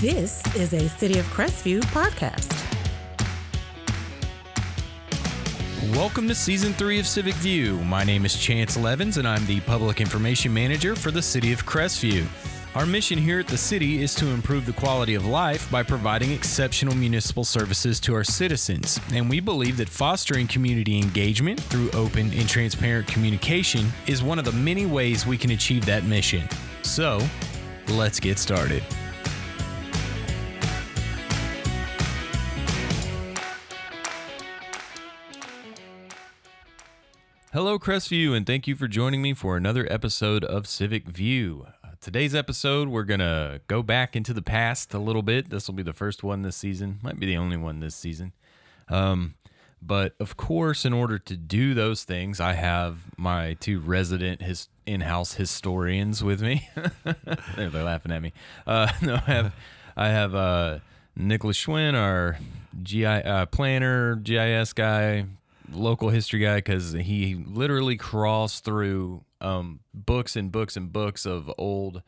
This is a City of Crestview podcast. Welcome to season three of Civic View. My name is Chance Levins, and I'm the public information manager for the city of Crestview. Our mission here at the city is to improve the quality of life by providing exceptional municipal services to our citizens. And we believe that fostering community engagement through open and transparent communication is one of the many ways we can achieve that mission. So, let's get started. Hello, Crestview, and thank you for joining me for another episode of Civic View. Uh, today's episode, we're going to go back into the past a little bit. This will be the first one this season, might be the only one this season. Um, but of course, in order to do those things, I have my two resident his in-house historians with me. they're, they're laughing at me. Uh, no, I have I have uh, Nicholas Schwinn, our GI uh, planner, GIS guy, local history guy, because he literally crawls through um, books and books and books of old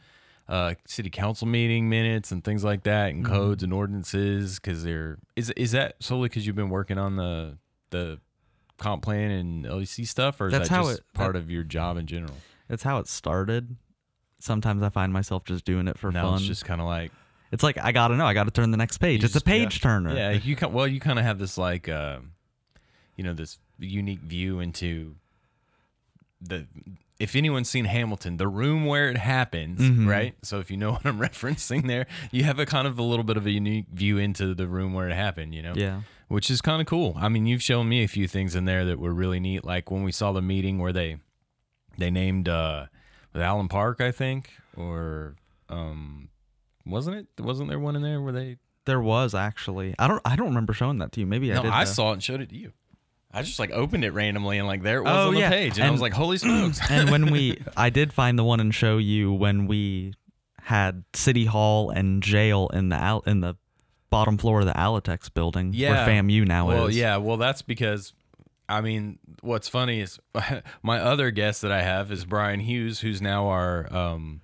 uh, city council meeting minutes and things like that, and codes and ordinances. Because they're is is that solely because you've been working on the the comp plan and LDC stuff, or is That's that how just it- part that- of your job in general? That's how it started. Sometimes I find myself just doing it for now fun. it's just kind of like It's like I gotta know. I gotta turn the next page. You It's a page turner. Yeah, you can, well, you kind of have this like, uh, you know, this unique view into the. If anyone's seen Hamilton, the room where it happens, Mhm. right? So if you know what I'm referencing there, you have a kind of a little bit of a unique view into the room where it happened, you know? Yeah. Which is kind of cool. I mean, you've shown me a few things in there that were really neat. Like when we saw the meeting where they they named uh Allen Park, I think, or um wasn't it? Wasn't there one in there where they There was actually. I don't. I don't remember showing that to you. Maybe I no, did. I though. saw it and showed it to you. I just like opened it randomly and like there it was Oh, on the yeah. page, and, I was like, "Holy smokes!" and when we, I did find the one and show you when we had city hall and jail in the Al- in the bottom floor of the Alatex building, Yeah. where FAMU now is. well, is. yeah, well, that's because I mean, what's funny is my other guest that I have is Brian Hughes, who's now our um,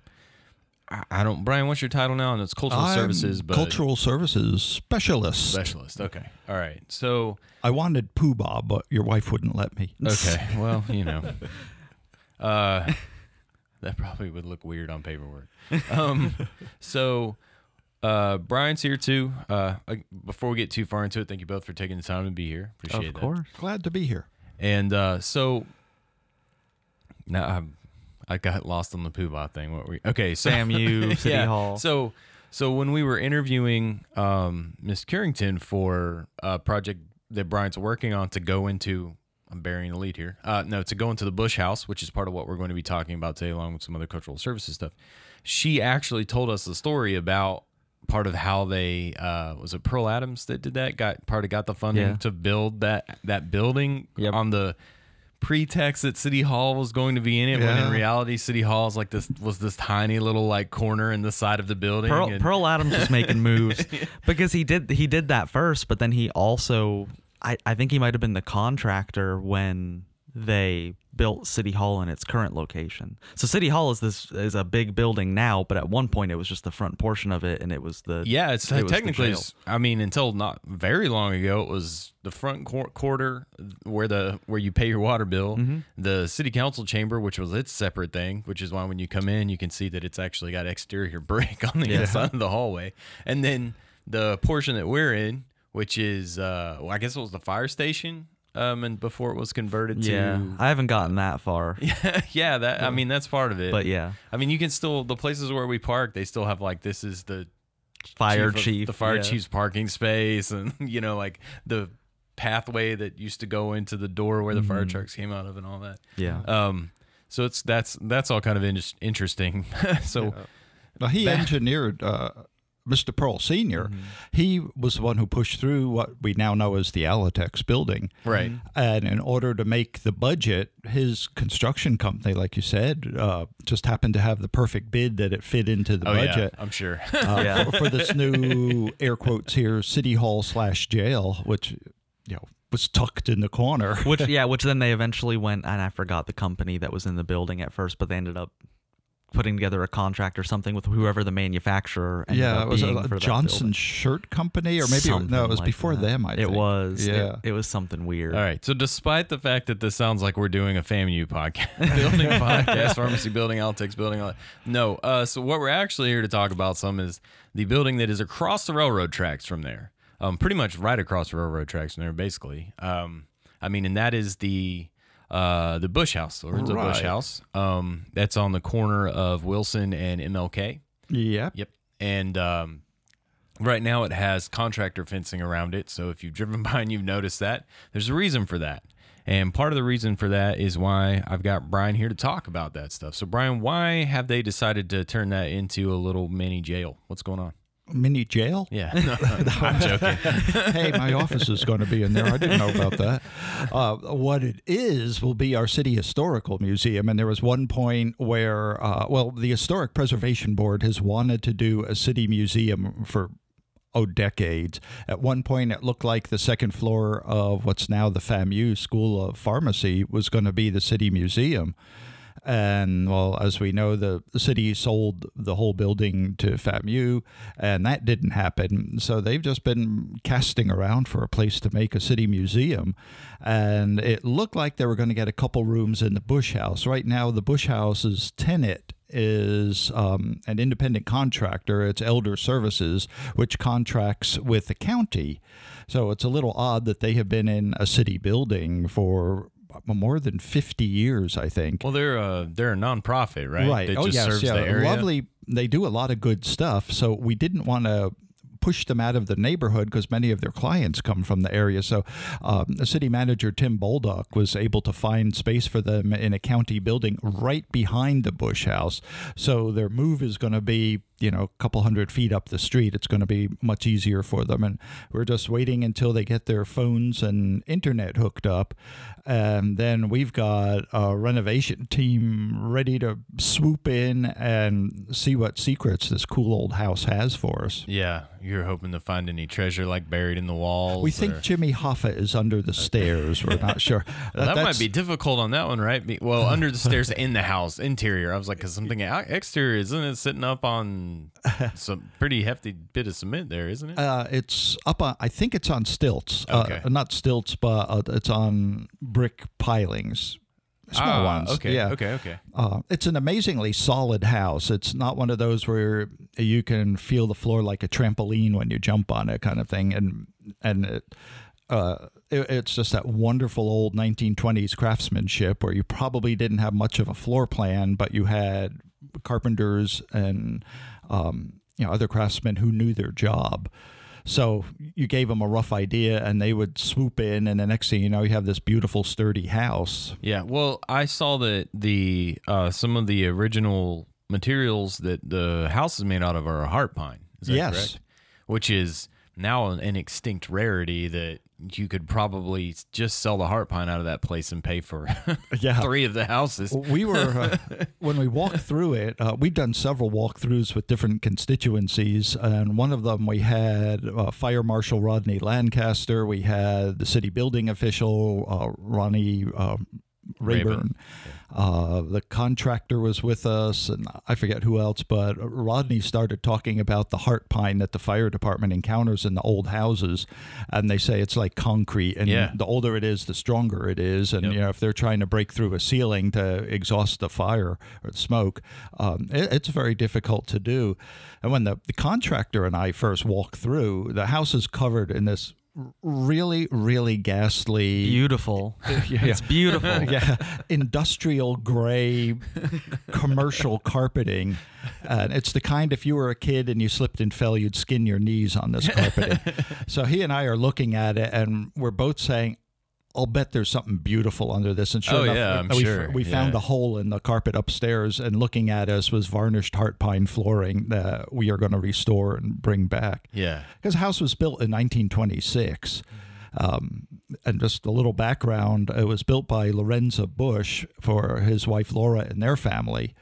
I, don't Brian, what's your title now? And it's cultural I'm services, but cultural services specialist. specialist. Okay, all right, so I wanted Pooh Bah, but your wife wouldn't let me. okay, well, you know, uh, that probably would look weird on paperwork. Um, so. Uh, Brian's here too. Uh, before we get too far into it, thank you both for taking the time to be here. Appreciate of that. course. Glad to be here. And uh, so now I'm, I got lost on the Pooh Bah thing. What were we? Okay, so FAMU, City Hall. So so when we were interviewing um, Miss Carrington for a project that Brian's working on to go into. I'm burying the lead here. Uh, no, to go into the Bush House, which is part of what we're going to be talking about today, along with some other cultural services stuff. She actually told us the story about part of how they uh, was it Pearl Adams that did that got part of got the funding Yeah. to build that that building Yep. on the pretext that City Hall was going to be in it when in reality City Hall is like this was this tiny little like corner in the side of the building. Pearl, and- Pearl Adams was making moves because he did he did that first, but then he also I, I think he might have been the contractor when they built City Hall in its current location. So City Hall is this is a big building now, but at one point it was just the front portion of it, and it was the Yeah, it's it technically. I mean, until not very long ago, it was the front quar- quarter where the where you pay your water bill, Mm-hmm. the city council chamber, which was its separate thing, which is why when you come in, you can see that it's actually got exterior brick on the Yeah. inside of the hallway, and then the portion that we're in, which is, uh, well, I guess it was the fire station. Um, and before it was converted to, yeah. I haven't gotten that far, yeah, that I mean that's part of it. but yeah, I mean you can still the places where we park, they still have like this is the fire of- chief, the fire yeah. chief's parking space, and you know, like the pathway that used to go into the door where the fire Mm-hmm. trucks came out of, and all that. Yeah, Um, so it's that's that's all kind of in- interesting. so Now, he Back- engineered uh, Mr. Pearl Sr. Mm-hmm. He was the one who pushed through what we now know as the Alatex building. right, And in order to make the budget, his construction company, like you said, uh, just happened to have the perfect bid that it fit into the oh budget. yeah, I'm sure. uh, Yeah. for, for this new air quotes here, city hall slash jail, which you know was tucked in the corner. which yeah, which then they eventually went and I forgot the company that was in the building at first, but they ended up putting together a contract or something with whoever the manufacturer. ended yeah, up it was being a, for Johnson. Shirt Company, or maybe it- no, it was like before that. them. I think. it think was. Yeah, It, was something weird. All right. So, despite the fact that this sounds like we're doing a FAMU podcast, building podcast, pharmacy building, Alatex building, all that, no. Uh, so, what we're actually here to talk about some is the building that is across the railroad tracks from there, um, pretty much right across the railroad tracks from there, basically. Um, I mean, and that is the uh, the Bush House, or the Lorenzo Bush House. Um, that's on the corner of Wilson and MLK. yeah. Yep. And um, right now it has contractor fencing around it. So if you've driven by and you've noticed that, there's a reason for that. And part of the reason for that is why I've got Brian here to talk about that stuff. So, Brian, why have they decided to turn that into a little mini jail? What's going on? Mini jail. Yeah, no, I'm joking. hey, my office is going to be in there. I didn't know about that. Uh, what it is will be our city historical museum. And there was one point where, uh, well, the Historic Preservation Board has wanted to do a city museum for oh decades. At one point, it looked like the second floor of what's now the FAMU School of Pharmacy was going to be the city museum. And well, as we know, the, city sold the whole building to FAMU, and that didn't happen. So they've just been casting around for a place to make a city museum. And it looked like they were going to get a couple rooms in the Bush House. Right now, the Bush House's tenant is um, an independent contractor. It's Elder Services, which contracts with the county. So it's a little odd that they have been in a city building for more than 50 years, I think. Well, they're a they're a nonprofit, right? Right. That oh, just yes. yeah. the area. Lovely. They do a lot of good stuff. So we didn't want to push them out of the neighborhood because many of their clients come from the area. So um, the city manager, Tim Bolduc, was able to find space for them in a county building right behind the Bush House. So their move is going to be you know, a couple hundred feet up the street. It's going to be much easier for them. And we're just waiting until they get their phones and internet hooked up. And then we've got a renovation team ready to swoop in and see what secrets this cool old house has for us. Yeah, you're hoping to find any treasure like buried in the walls. We think or- Jimmy Hoffa is under the stairs. We're not sure. Well, that might be difficult on that one, right? Well, under the stairs in the house, interior. I was like, because out- exterior, isn't it sitting up on some pretty hefty bit of cement there, isn't it? Uh, it's up on. I think it's on stilts. Okay. Uh, not stilts, but uh, it's on brick pilings, small Ah, ones. Okay. Yeah. Okay. Okay. Uh, it's an amazingly solid house. It's not one of those where you can feel the floor like a trampoline when you jump on it, kind of thing. And and it, uh, it, it's just that wonderful old 1920s craftsmanship where you probably didn't have much of a floor plan, but you had carpenters and um, you know other craftsmen who knew their job. So you gave them a rough idea, and they would swoop in, and the next thing you know, you have this beautiful, sturdy house. Yeah. Well, I saw that the uh, some of the original materials that the house is made out of are a heart pine. Is that Yes. correct? Which is now an extinct rarity that you could probably just sell the heart pine out of that place and pay for Yeah. three of the houses. we were uh, when we walked through it uh, we've done several walkthroughs with different constituencies and one of them we had uh, fire marshal rodney lancaster we had the city building official uh, ronnie uh, Rayburn. Rayburn. Uh, the contractor was with us, and I forget who else, but Rodney started talking about the heart pine that the fire department encounters in the old houses. And they say it's like concrete, and Yeah. the older it is, the stronger it is. And, Yep. you know, if they're trying to break through a ceiling to exhaust the fire or the smoke, um, it, it's very difficult to do. And when the, the contractor and I first walked through, the house is covered in this really, really ghastly. Beautiful. Yeah. It's beautiful. yeah, industrial gray commercial carpeting. And it's the kind if you were a kid and you slipped and fell, you'd skin your knees on this carpeting. so he and I are looking at it and we're both saying, I'll bet there's something beautiful under this. And sure Oh, enough, yeah, I'm we, sure. we found Yeah. a hole in the carpet upstairs, and looking at us was varnished heart pine flooring that we are going to restore and bring back Yeah. because the house was built in 1926. Um, and just a little background, it was built by Lorenzo Bush for his wife Laura and their family.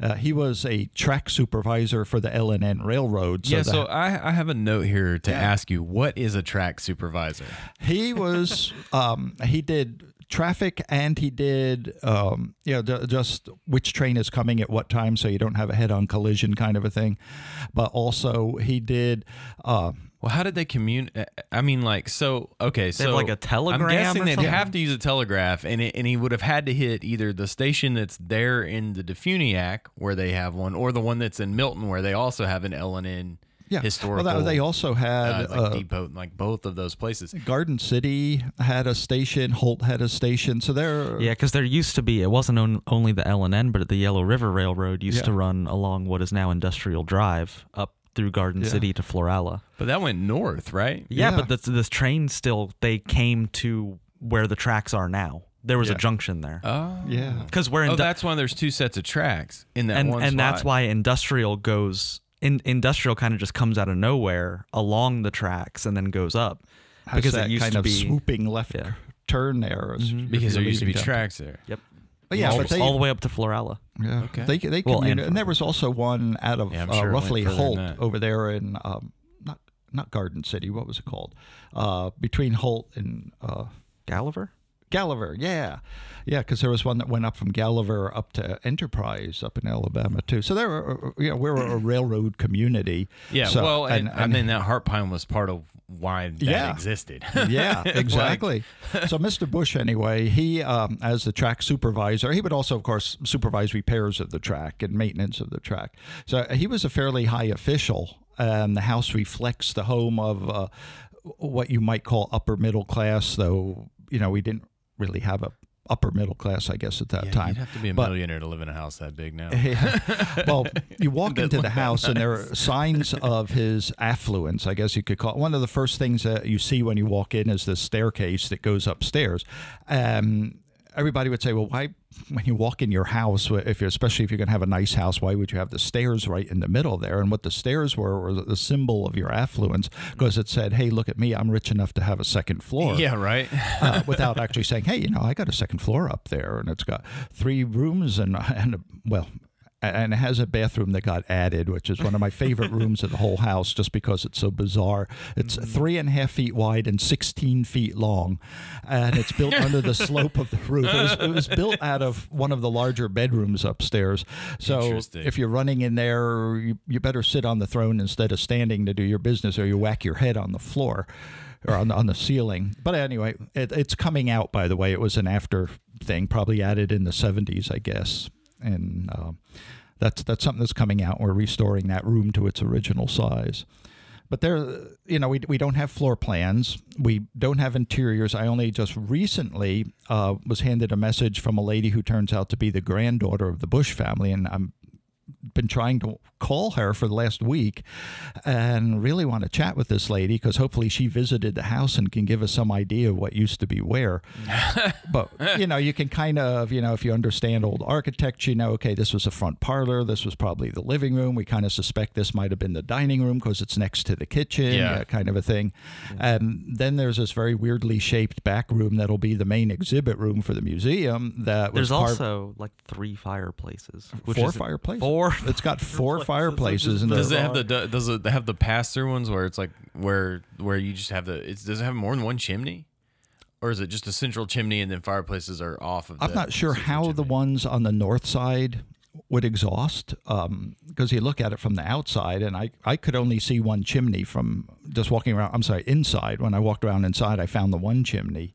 Uh, he was a track supervisor for the L&N Railroad. yeah. the- So I, I have a note here to Yeah. ask you what is a track supervisor? he was um, he did traffic and he did um, you know d- just which train is coming at what time so you don't have a head-on collision kind of a thing but also he did uh, Well, how did they communicate? I mean, like, so okay, so have, like, a telegram I'm guessing or they'd something? have to use a telegraph, and it, and he would have had to hit either the station that's there in the DeFuniak where they have one, or the one that's in Milton where they also have an L and N yeah historical. well, that- they also had uh, like uh, depot, like both of those places. garden city had a station holt had a station so they're Yeah, because there used to be it wasn't on, only the L and N, but the Yellow River Railroad used Yeah. to run along what is now Industrial Drive up through Garden Yeah. City to Florala. But that went north, right? Yeah, Yeah. but this this train still they came to where the tracks are now. There was Yeah. a junction there Oh, yeah because we're oh, in Oh, that's why there's two sets of tracks in that and one and that's why industrial goes in industrial kind of just comes out of nowhere along the tracks and then goes up Has because that it used kind to of be swooping left Yeah. turn there as- if mm-hmm. because there used to be leaving tracks there. yep But yeah all, but they all the way up to Florala. Yeah. Okay. They they Well, and and, there was also one out of Yeah, I'm uh, sure roughly Holt over there in um, not not Garden City. What was it called? Uh, between Holt and uh, Gulliver. Galliver. Yeah, yeah. Because there was one that went up from Galliver up to Enterprise up in Alabama too. So there, were, you know, we were a railroad community. Yeah, So- well, and, I and- mean that Heart Pine was part of why that Yeah. existed. yeah, Like, exactly. so Mr. Bush, anyway, he um, as the track supervisor, he would also, of course, supervise repairs of the track and maintenance of the track. So he was a fairly high official, and the house reflects the home of uh, what you might call upper middle class. Though you know we didn't really have a upper middle class, I guess, at that yeah, time. you'd have to be a But- millionaire to live in a house that big now. Yeah. well, you walk into the house and there are signs of his affluence, I guess you could call it. One of the first things that you see when you walk in is this staircase that goes upstairs. Um, everybody would say, well, why, when you walk in your house, if you're, especially if you're going to have a nice house, why would you have the stairs right in the middle there? And what the stairs were were the symbol of your affluence because it said, hey, look at me, I'm rich enough to have a second floor Yeah, right. uh, without actually saying, "Hey, you know, I got a second floor up there, and it's got three rooms and and a, well." And it has a bathroom that got added, which is one of my favorite rooms of the whole house, just because it's so bizarre. It's mm. three and a half feet wide and 16 feet long, and it's built under the slope of the roof. It was, it was built out of one of the larger bedrooms upstairs. So if you're running in there, you, you better sit on the throne instead of standing to do your business, or you whack your head on the floor or on the, on the ceiling. But anyway, it, it's coming out. By the way, it was an after thing, probably added in the '70s, I guess, and uh, that's that's something that's coming out. We're restoring that room to its original size. But there, you know, we, we don't have floor plans. We don't have interiors. I only just recently uh, was handed a message from a lady who turns out to be the granddaughter of the Bush family, and I'm been trying to call her for the last week and really want to chat with this lady because hopefully she visited the house and can give us some idea of what used to be where. but, you know, you can kind of, you know, if you understand old architecture, you know, okay, this was a front parlor. This was probably the living room. We kind of suspect this might have been the dining room because it's next to the kitchen, Yeah. kind of a thing. Mm. And then there's this very weirdly shaped back room that'll be the main exhibit room for the museum that was There's carved- also like three fireplaces. Which four fireplaces. Four. It's got four fireplaces, and Does it have the does it have the pass through ones where it's like where where you just have the it's, does it have more than one chimney, or is it just a central chimney and then fireplaces are off of? I'm not sure how the ones on the north side would exhaust because you look at it from the outside and I, I could only see one chimney from just walking around i'm sorry inside. When i walked around inside i found the one chimney.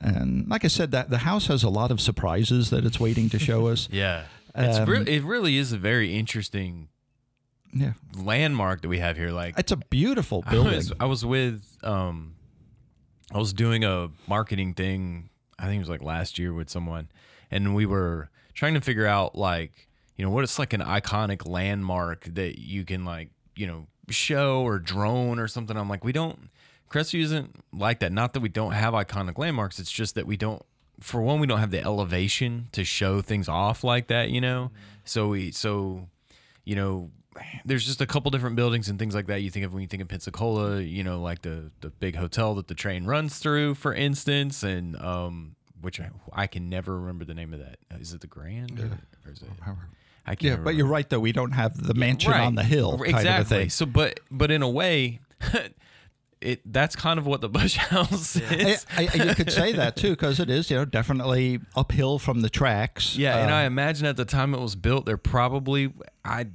And like i said that the house has a lot of surprises that it's waiting to show us. Yeah, it's Um, re- it really is a very interesting yeah. landmark that we have here. Like it's a beautiful I building. Was, I was with um I was doing a marketing thing I think it was like last year with someone and we were trying to figure out like you know what it's like an iconic landmark that you can like you know show or drone or something. I'm like we don't Crestview isn't like that. Not that we don't have iconic landmarks. It's just that we don't for one we don't have the elevation to show things off like that you know? So we so you know, there's just a couple different buildings and things like that you think of when you think of Pensacola, you know, like the the big hotel that the train runs through, for instance, and um, which I, I can never remember the name of that. Is it the Grand or, or is it? I can't. yeah remember. but you're right though we don't have the mansion Right. on the hill kind exactly. of a thing So, but but in a way, it that's kind of what the Bush House I, is. I, you could say that too, because it is, you know, definitely uphill from the tracks. Yeah, and Uh, I imagine at the time it was built, there probably I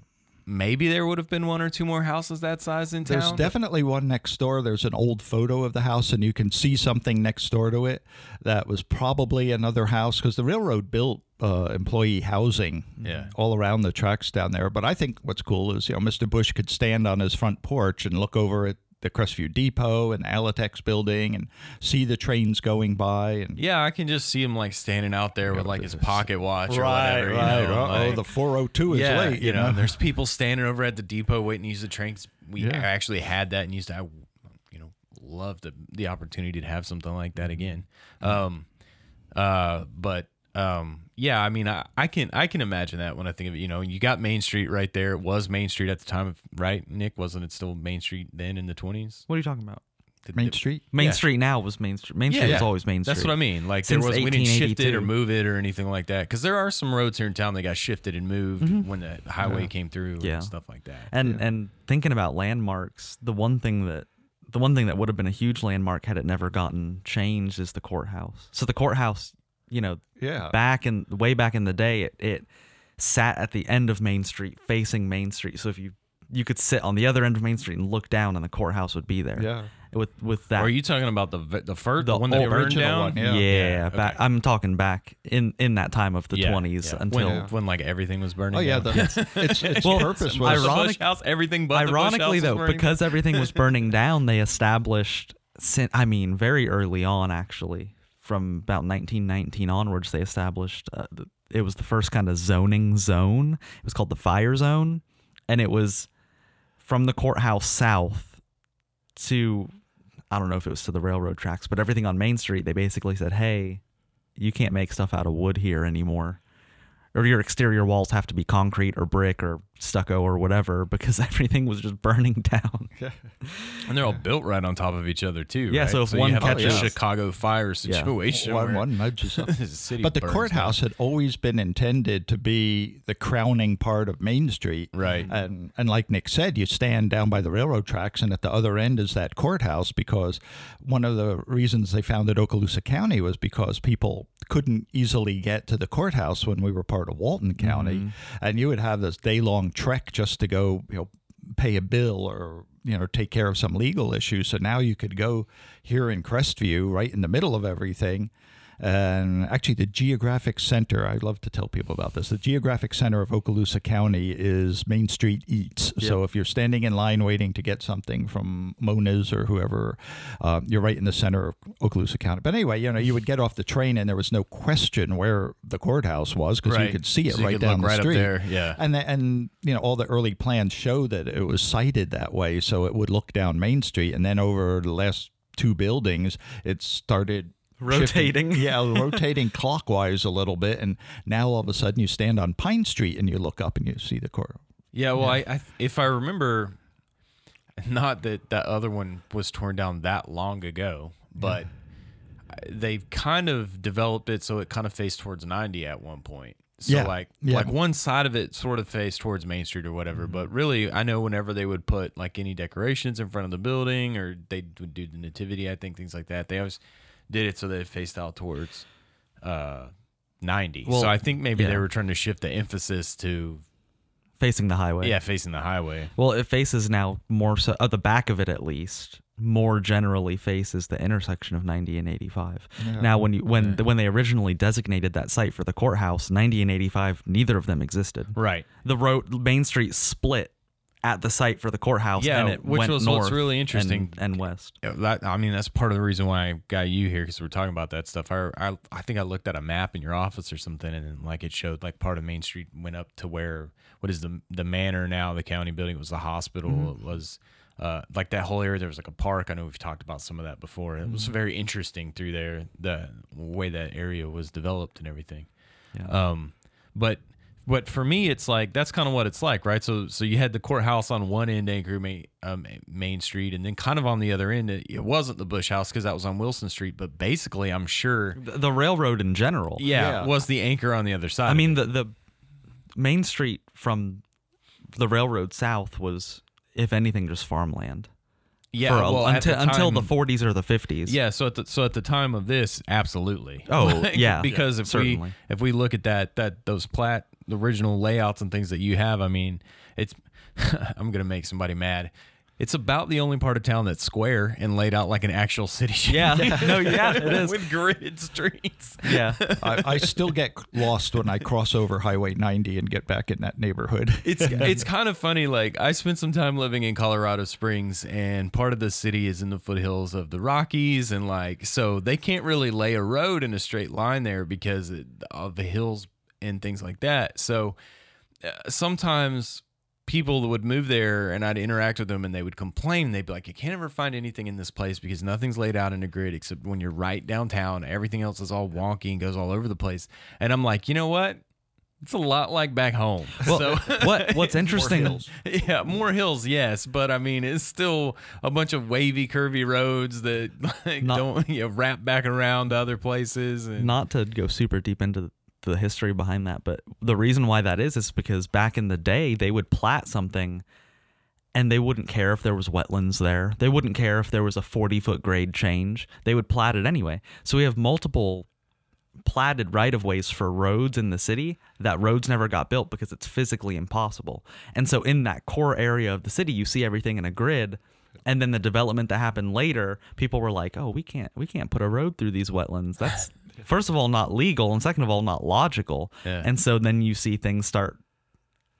maybe there would have been one or two more houses that size in town. There's definitely one next door. There's an old photo of the house, and you can see something next door to it that was probably another house because the railroad built uh, employee housing Yeah. all around the tracks down there. But I think what's cool is, you know, Mr. Bush could stand on his front porch and look over at the Crestview Depot and Alatex building and see the trains going by. And yeah, I can just see him like standing out there with like his pocket watch or right, whatever. right. You know, Uh-oh, the 402 is yeah, late. you know, and there's people standing over at the depot waiting to use the trains. We Yeah. actually had that and used to, I, you know, love the the opportunity to have something like that again. Um, uh, but um, yeah, I mean, I, I can I can imagine that when I think of it. You know, you got Main Street right there. It was Main Street at the time of right, Nick? Wasn't it still Main Street then in the twenties? What are you talking about? Main Street. Main Yeah. Street now was Main Street. Main Street was always Main Street. That's what I mean. Like Since there was we didn't shift it or 1882. move it or anything like that. Because there are some roads here in town that got shifted and moved when the highway came through Mm-hmm. Yeah. and stuff like that. And and thinking about landmarks, the one thing that the one thing that would have been a huge landmark had it never gotten changed is the courthouse. So the courthouse, you know, Yeah. back in way back in the day, it, it sat at the end of Main Street, facing Main Street. So if you you could sit on the other end of Main Street and look down, and the courthouse would be there. Yeah. With with that. Or are you talking about the the first The the one that old burned original down? one, yeah, yeah. back, okay. I'm talking back in in that time of the Yeah, 20s yeah. until when, when like everything was burning. Oh yeah, down. the, its its Well, purpose was Bush ironic- house, everything but the Bush house Ironically, was though, because everything was burning down, they established. sin- I mean, very early on, actually, from about 1919 onwards, they established. Uh, it was the first kind of zoning zone. It was called the fire zone, and it was from the courthouse south to. I don't know if it was to the railroad tracks, but everything on Main Street, they basically said, "Hey, you can't make stuff out of wood here anymore." or your exterior walls have to be concrete or brick or stucco or whatever because everything was just burning down. and they're all built right on top of each other too. Yeah, right? so if you one have like a catches- Chicago fire situation, one where one nudges up. the city But the courthouse down. had always been intended to be the crowning part of Main Street. Right. And and like Nick said, you stand down by the railroad tracks and at the other end is that courthouse because one of the reasons they founded Okaloosa County was because people couldn't easily get to the courthouse when we were part of Walton County. Mm-hmm. And you would have this day long trek just to go, you know, pay a bill or you know take care of some legal issue so now you could go here in crestview right in the middle of everything and actually the geographic center i love to tell people about this. The geographic center of okaloosa county is main street eats. So if you're standing in line waiting to get something from mona's or whoever uh, you're right in the center of okaloosa county. But anyway you know you would get off the train and there was no question where the courthouse was because you could see it So right down the right street. there, yeah. and the, and you know all the early plans show that it was sited that way, so it would look down Main Street, and then over the last two buildings, it started Rotating. shifting- yeah, rotating clockwise a little bit, and now all of a sudden you stand on Pine Street and you look up and you see the court. Yeah, well, I, I if I remember, not that that other one was torn down that long ago, but they've kind of developed it so it kind of faced towards 90 at one point. So Yeah, like yeah. like one side of it sort of faced towards Main Street or whatever, Mm-hmm. but really I know whenever they would put like any decorations in front of the building or they would do the nativity, I think things like that. They always did it so that it faced out towards uh 90. Well, so I think maybe they were trying to shift the emphasis to facing the highway. yeah, facing the highway. Well, it faces now more so at the back of it at least. More generally faces the intersection of 90 and 85. Now, when you when when they originally designated that site for the courthouse, 90 and 85, neither of them existed. Right. The road Main Street split at the site for the courthouse, Yeah, and it which went was north what's really and- interesting. and, west. Yeah, that, I mean, that's part of the reason why I got you here because we're talking about that stuff. I, I I think I looked at a map in your office or something, and then, like it showed like part of Main Street went up to where what is the the manor now, the county building. It was the hospital. Mm-hmm. It was uh, like that whole area. There was like a park. I know we've talked about some of that before. It Mm-hmm. was very interesting through there the way that area was developed and everything. Yeah. Um, but but for me, it's like that's kind of what it's like, right? So so you had the courthouse on one end, Anchor Main, um, Main Street, and then kind of on the other end, it, it wasn't the Bush House because that was on Wilson Street. But basically, I'm sure, the, the railroad in general. yeah, Yeah. was the anchor on the other side. I mean the the Main Street from the railroad south was, if anything, just farmland. Yeah, a- well, until the until the 40s or the 50s. Yeah, so at the so at the time of this, absolutely. Oh, yeah. because Yeah, if certainly. we if we look at that that those plat the original layouts and things that you have, I mean, it's I'm gonna make somebody mad. It's about the only part of town that's square and laid out like an actual city. Yeah. No, yeah, it is. with gridded streets. Yeah. I, I still get lost when I cross over Highway 90 and get back in that neighborhood. It's it's kind of funny. Like I spent some time living in Colorado Springs, and part of the city is in the foothills of the Rockies, and like so they can't really lay a road in a straight line there because it, of the hills and things like that. So uh, sometimes people would move there and I'd interact with them and they would complain. They'd be like, "You can't ever find anything in this place because nothing's laid out in a grid except when you're right downtown. Everything else is all wonky and goes all over the place." And I'm like, you know what? It's a lot like back home. Well, so what what's interesting? hills. yeah, more hills, yes, but I mean, it's still a bunch of wavy, curvy roads that like, Not- don't you know, wrap back around to other places. And Not to go super deep into the history behind that, but the reason why that is is because back in the day they would plat something and they wouldn't care if there was wetlands there. They wouldn't care if there was a 40 foot grade change. They would plat it anyway. So we have multiple platted right of ways for roads in the city that roads never got built because it's physically impossible. And so in that core area of the city, you see everything in a grid. And then the development that happened later, people were like, "Oh, we can't, we can't put a road through these wetlands. That's first of all not legal, and second of all not logical." Yeah. And so then you see things start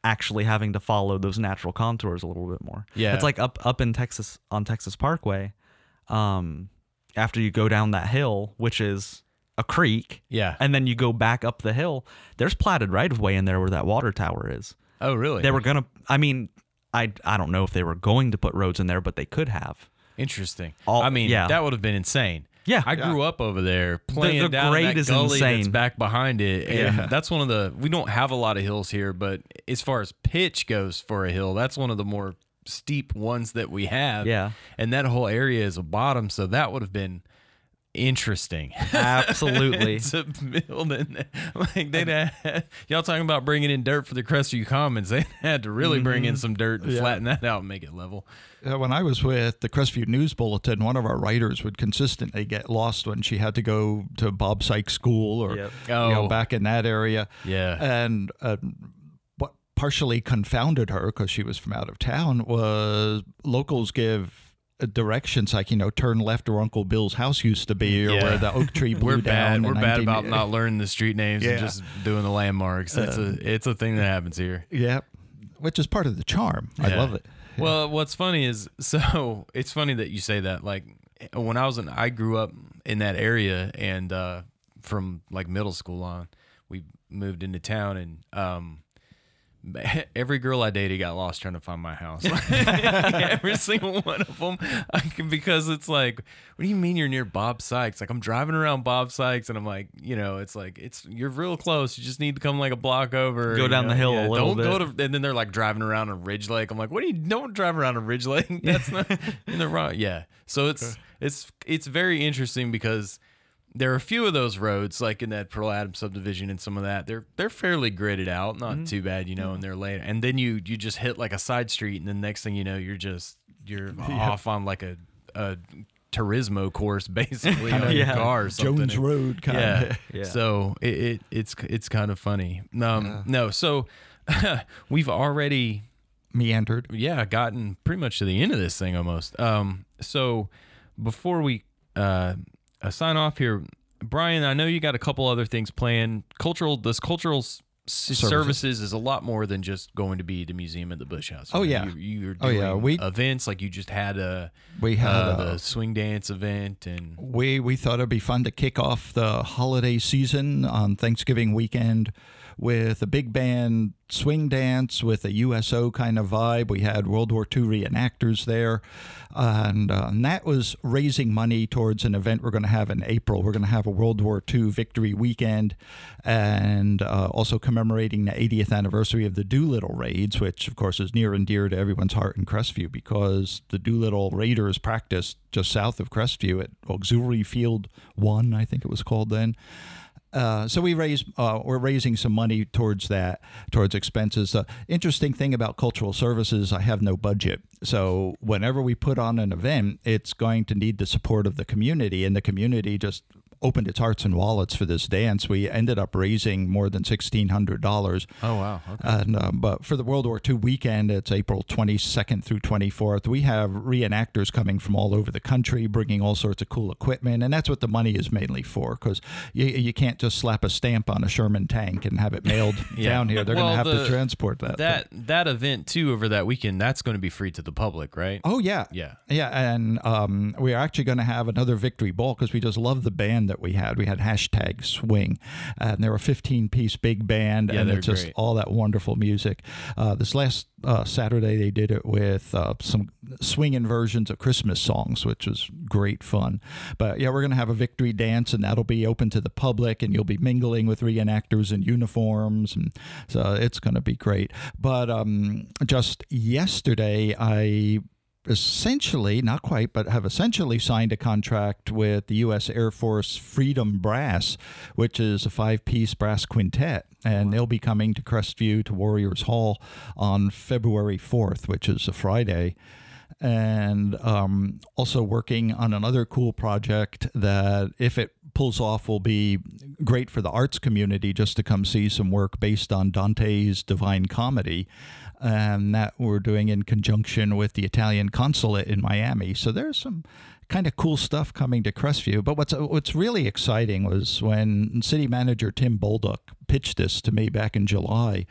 actually having to follow those natural contours a little bit more. Yeah. it's like up up in Texas on Texas Parkway. Um, after you go down that hill, which is a creek, yeah. and then you go back up the hill. There's platted right of way in there where that water tower is. oh, really? They were gonna. I mean, I I don't know if they were going to put roads in there, but they could have. Interesting. All- I mean, yeah. that would have been insane. Yeah. I grew up over there playing the down grade that is gully that's insane. back behind it, and Yeah. that's one of the. We don't have a lot of hills here, but as far as pitch goes for a hill, that's one of the more steep ones that we have. Yeah. and that whole area is a bottom, so that would have been interesting. Absolutely. to build in there. Like they'd had, y'all talking about bringing in dirt for the Crestview Commons. They had to really bring Mm-hmm. in some dirt to Yeah. flatten that out and make it level. Uh, when I was with the Crestview News Bulletin, one of our writers would consistently get lost when she had to go to Bob Sikes School or Yep. you know Oh. back in that area. Yeah. and uh, what partially confounded her because she was from out of town was locals give directions like you know turn left where Uncle Bill's house used to be or Yeah. where the oak tree blew We're down. bad. We're bad about not learning the street names and just doing the landmarks. It's a it's a thing that happens here. Yeah, which is part of the charm. I love it. Well, what's funny is so it's funny that you say that. Like when I was in, I grew up in that area, and uh, from like middle school on, we moved into town, and um, every girl I dated got lost trying to find my house. every single one of them, I can, because it's like, what do you mean you're near Bob Sikes? Like I'm driving around Bob Sikes, and I'm like, you know, it's like it's you're real close. You just need to come like a block over. Go down the know? hill a little don't go to and then they're like driving around a ridge lake. I'm like, what do you don't drive around a ridge lake? That's not in the wrong. Yeah. So it's it's it's very interesting because there are a few of those roads, like in that Pearl Adam subdivision and some of that, they're they're fairly gridded out, not too bad, you know, and they're laid. And then you you just hit like a side street, and the next thing you know, you're just you're off on like a a Turismo course basically on your Yeah. car or. Jones Road kind Yeah. of. Yeah. So it, it it's it's kind of funny. Um, no, so we've already meandered. yeah gotten pretty much to the end of this thing almost. Um, so before we uh, uh, sign off here, Brian, I know you got a couple other things planned. Cultural this cultural s- services. is a lot more than just going to be the museum at the Bush House. Oh, You know, yeah. you, you're Oh, doing yeah. We- events like you just had a We had uh, a- the swing dance event and we we thought it'd be fun to kick off the holiday season on Thanksgiving weekend with a big band swing dance with a USO kind of vibe. We had World War II reenactors there, and, uh, and that was raising money towards an event we're going to have in April. We're going to have a World War II victory weekend, and uh, also commemorating the 80th anniversary of the Doolittle raids, which of course is near and dear to everyone's heart in Crestview because the Doolittle Raiders practiced just south of Crestview at Auxiliary Field One, I think it was called then. Uh, so we raise uh, we're raising some money towards that towards expenses. Interesting thing about cultural services, I have no budget. So whenever we put on an event, it's going to need the support of the community, and the community just opened its hearts and wallets for this dance. We ended up raising more than sixteen hundred dollars. Oh wow! Okay. And um, but for the World War II weekend, it's April twenty second through twenty fourth. We have reenactors coming from all over the country, bringing all sorts of cool equipment, and that's what the money is mainly for. Because you, you can't just slap a stamp on a Sherman tank and have it mailed Yeah. down here. They're Well, going to have the- to transport that. that that event too over that weekend that's going to be free to the public, right? Oh yeah, Yeah. yeah, and um, we're actually going to have another victory ball because we just love the band that we had. We had hashtag swing, and they're a 15 piece big band, Yeah, and it's just great. all that wonderful music. Uh, this last uh, Saturday they did it with uh, some swinging versions of Christmas songs, which was great fun. But yeah, we're going to have a victory dance, and that'll be open to the public, and you'll be mingling with reenactors in uniforms, and so it's going to be great. But um, just yesterday, I essentially, not quite, but have essentially signed a contract with the U.S. Air Force Freedom Brass, which is a five piece brass quintet. And they'll be coming to Crestview to Warriors Hall on February 4th, which is a Friday. And um, also working on another cool project that, if it pulls off, will be great for the arts community just to come see some work based on Dante's Divine Comedy and that we're doing in conjunction with the Italian consulate in Miami. So there's some kind of cool stuff coming to Crestview. But what's what's really exciting was when city manager Tim Bolduc pitched this to me back in July,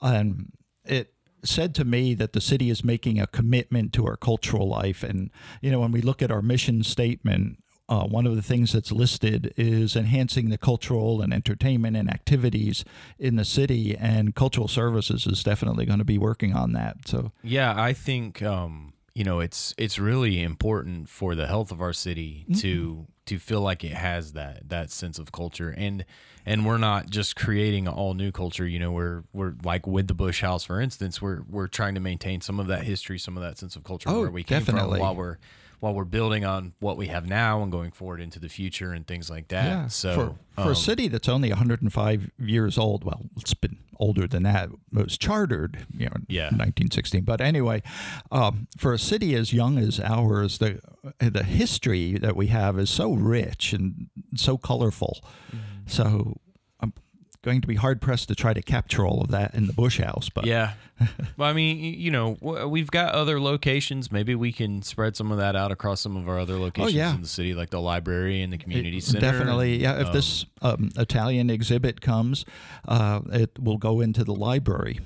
and it said to me that the city is making a commitment to our cultural life and you know when we look at our mission statement uh, one of the things that's listed is enhancing the cultural and entertainment and activities in the city, and cultural services is definitely going to be working on that. So, Yeah, I think um, you know it's it's really important for the health of our city to to feel like it has that that sense of culture and and we're not just creating all new culture. You know, we're we're like with the Bush House, for instance, we're we're trying to maintain some of that history, some of that sense of culture Oh, where we came definitely. from, while we're while we're building on what we have now and going forward into the future and things like that. yeah, so for, for um, a city that's only 105 years old, well, it's been older than that. It was chartered, you know, in Yeah. 1916. But anyway, um, for a city as young as ours, the the history that we have is so rich and so colorful. Mm-hmm. So I'm going to be hard pressed to try to capture all of that in the Bush House. But Yeah. well, I mean, you know, we've got other locations. Maybe we can spread some of that out across some of our other locations Oh, yeah. in the city, like the library and the community It- center. Definitely, yeah. If Um, this um, Italian exhibit comes, uh, it will go into the library.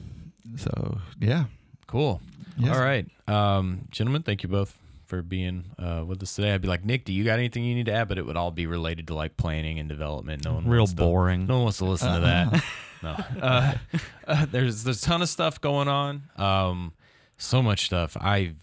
So yeah, cool. Yes. All right, um, gentlemen, thank you both for being uh, with us today. I'd be like, Nick, do you got anything you need to add? But it would all be related to like planning and development. No one Real wants to- boring. no one wants to listen to that. No, uh, uh, there's there's a ton of stuff going on. Um, so much stuff. I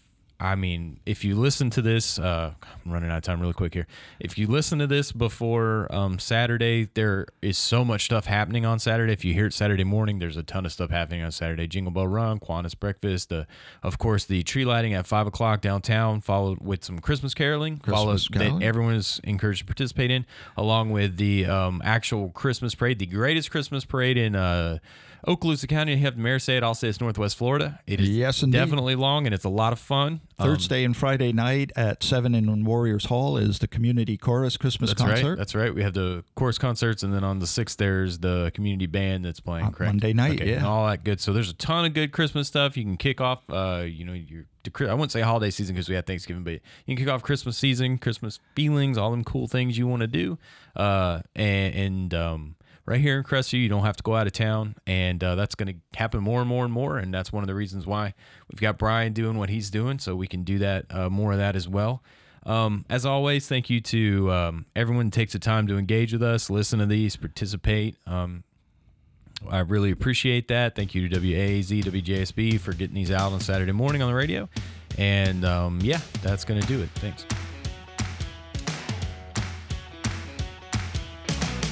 I mean, if you listen to this, uh, I'm running out of time really quick here. If you listen to this before um, Saturday, there is so much stuff happening on Saturday. If you hear it Saturday morning, there's a ton of stuff happening on Saturday. Jingle Bell Run, Qantas Breakfast, the of course the tree lighting at five o'clock downtown, followed with some Christmas caroling. Christmas caroling. that everyone is encouraged to participate in, along with the um, actual Christmas parade, the greatest Christmas parade in uh, Okaloosa County. You have the mayor say it. I'll say it's Northwest Florida. It is Yes, indeed. definitely long and it's a lot of fun. Um, Thursday and Friday night at seven in Warriors Hall is the community chorus Christmas That's concert. right. That's right. We have the chorus concerts, and then on the sixth, there's the community band that's playing. On correct? Monday night, Okay, yeah. and all that good. So there's a ton of good Christmas stuff. You can kick off. Uh, you know, your I wouldn't say holiday season because we had Thanksgiving, but you can kick off Christmas season, Christmas feelings, all them cool things you want to do. Uh, and, and um, right here in Crestview, you don't have to go out of town, and uh, that's going to happen more and more and more. And that's one of the reasons why we've got Brian doing what he's doing, so we can do that uh, more of that as well. Um, as always, thank you to um, everyone takes the time to engage with us, listen to these, participate. Um, I really appreciate that. Thank you to WAAZ, WJSB for getting these out on Saturday morning on the radio. And um, yeah, that's going to do it. Thanks.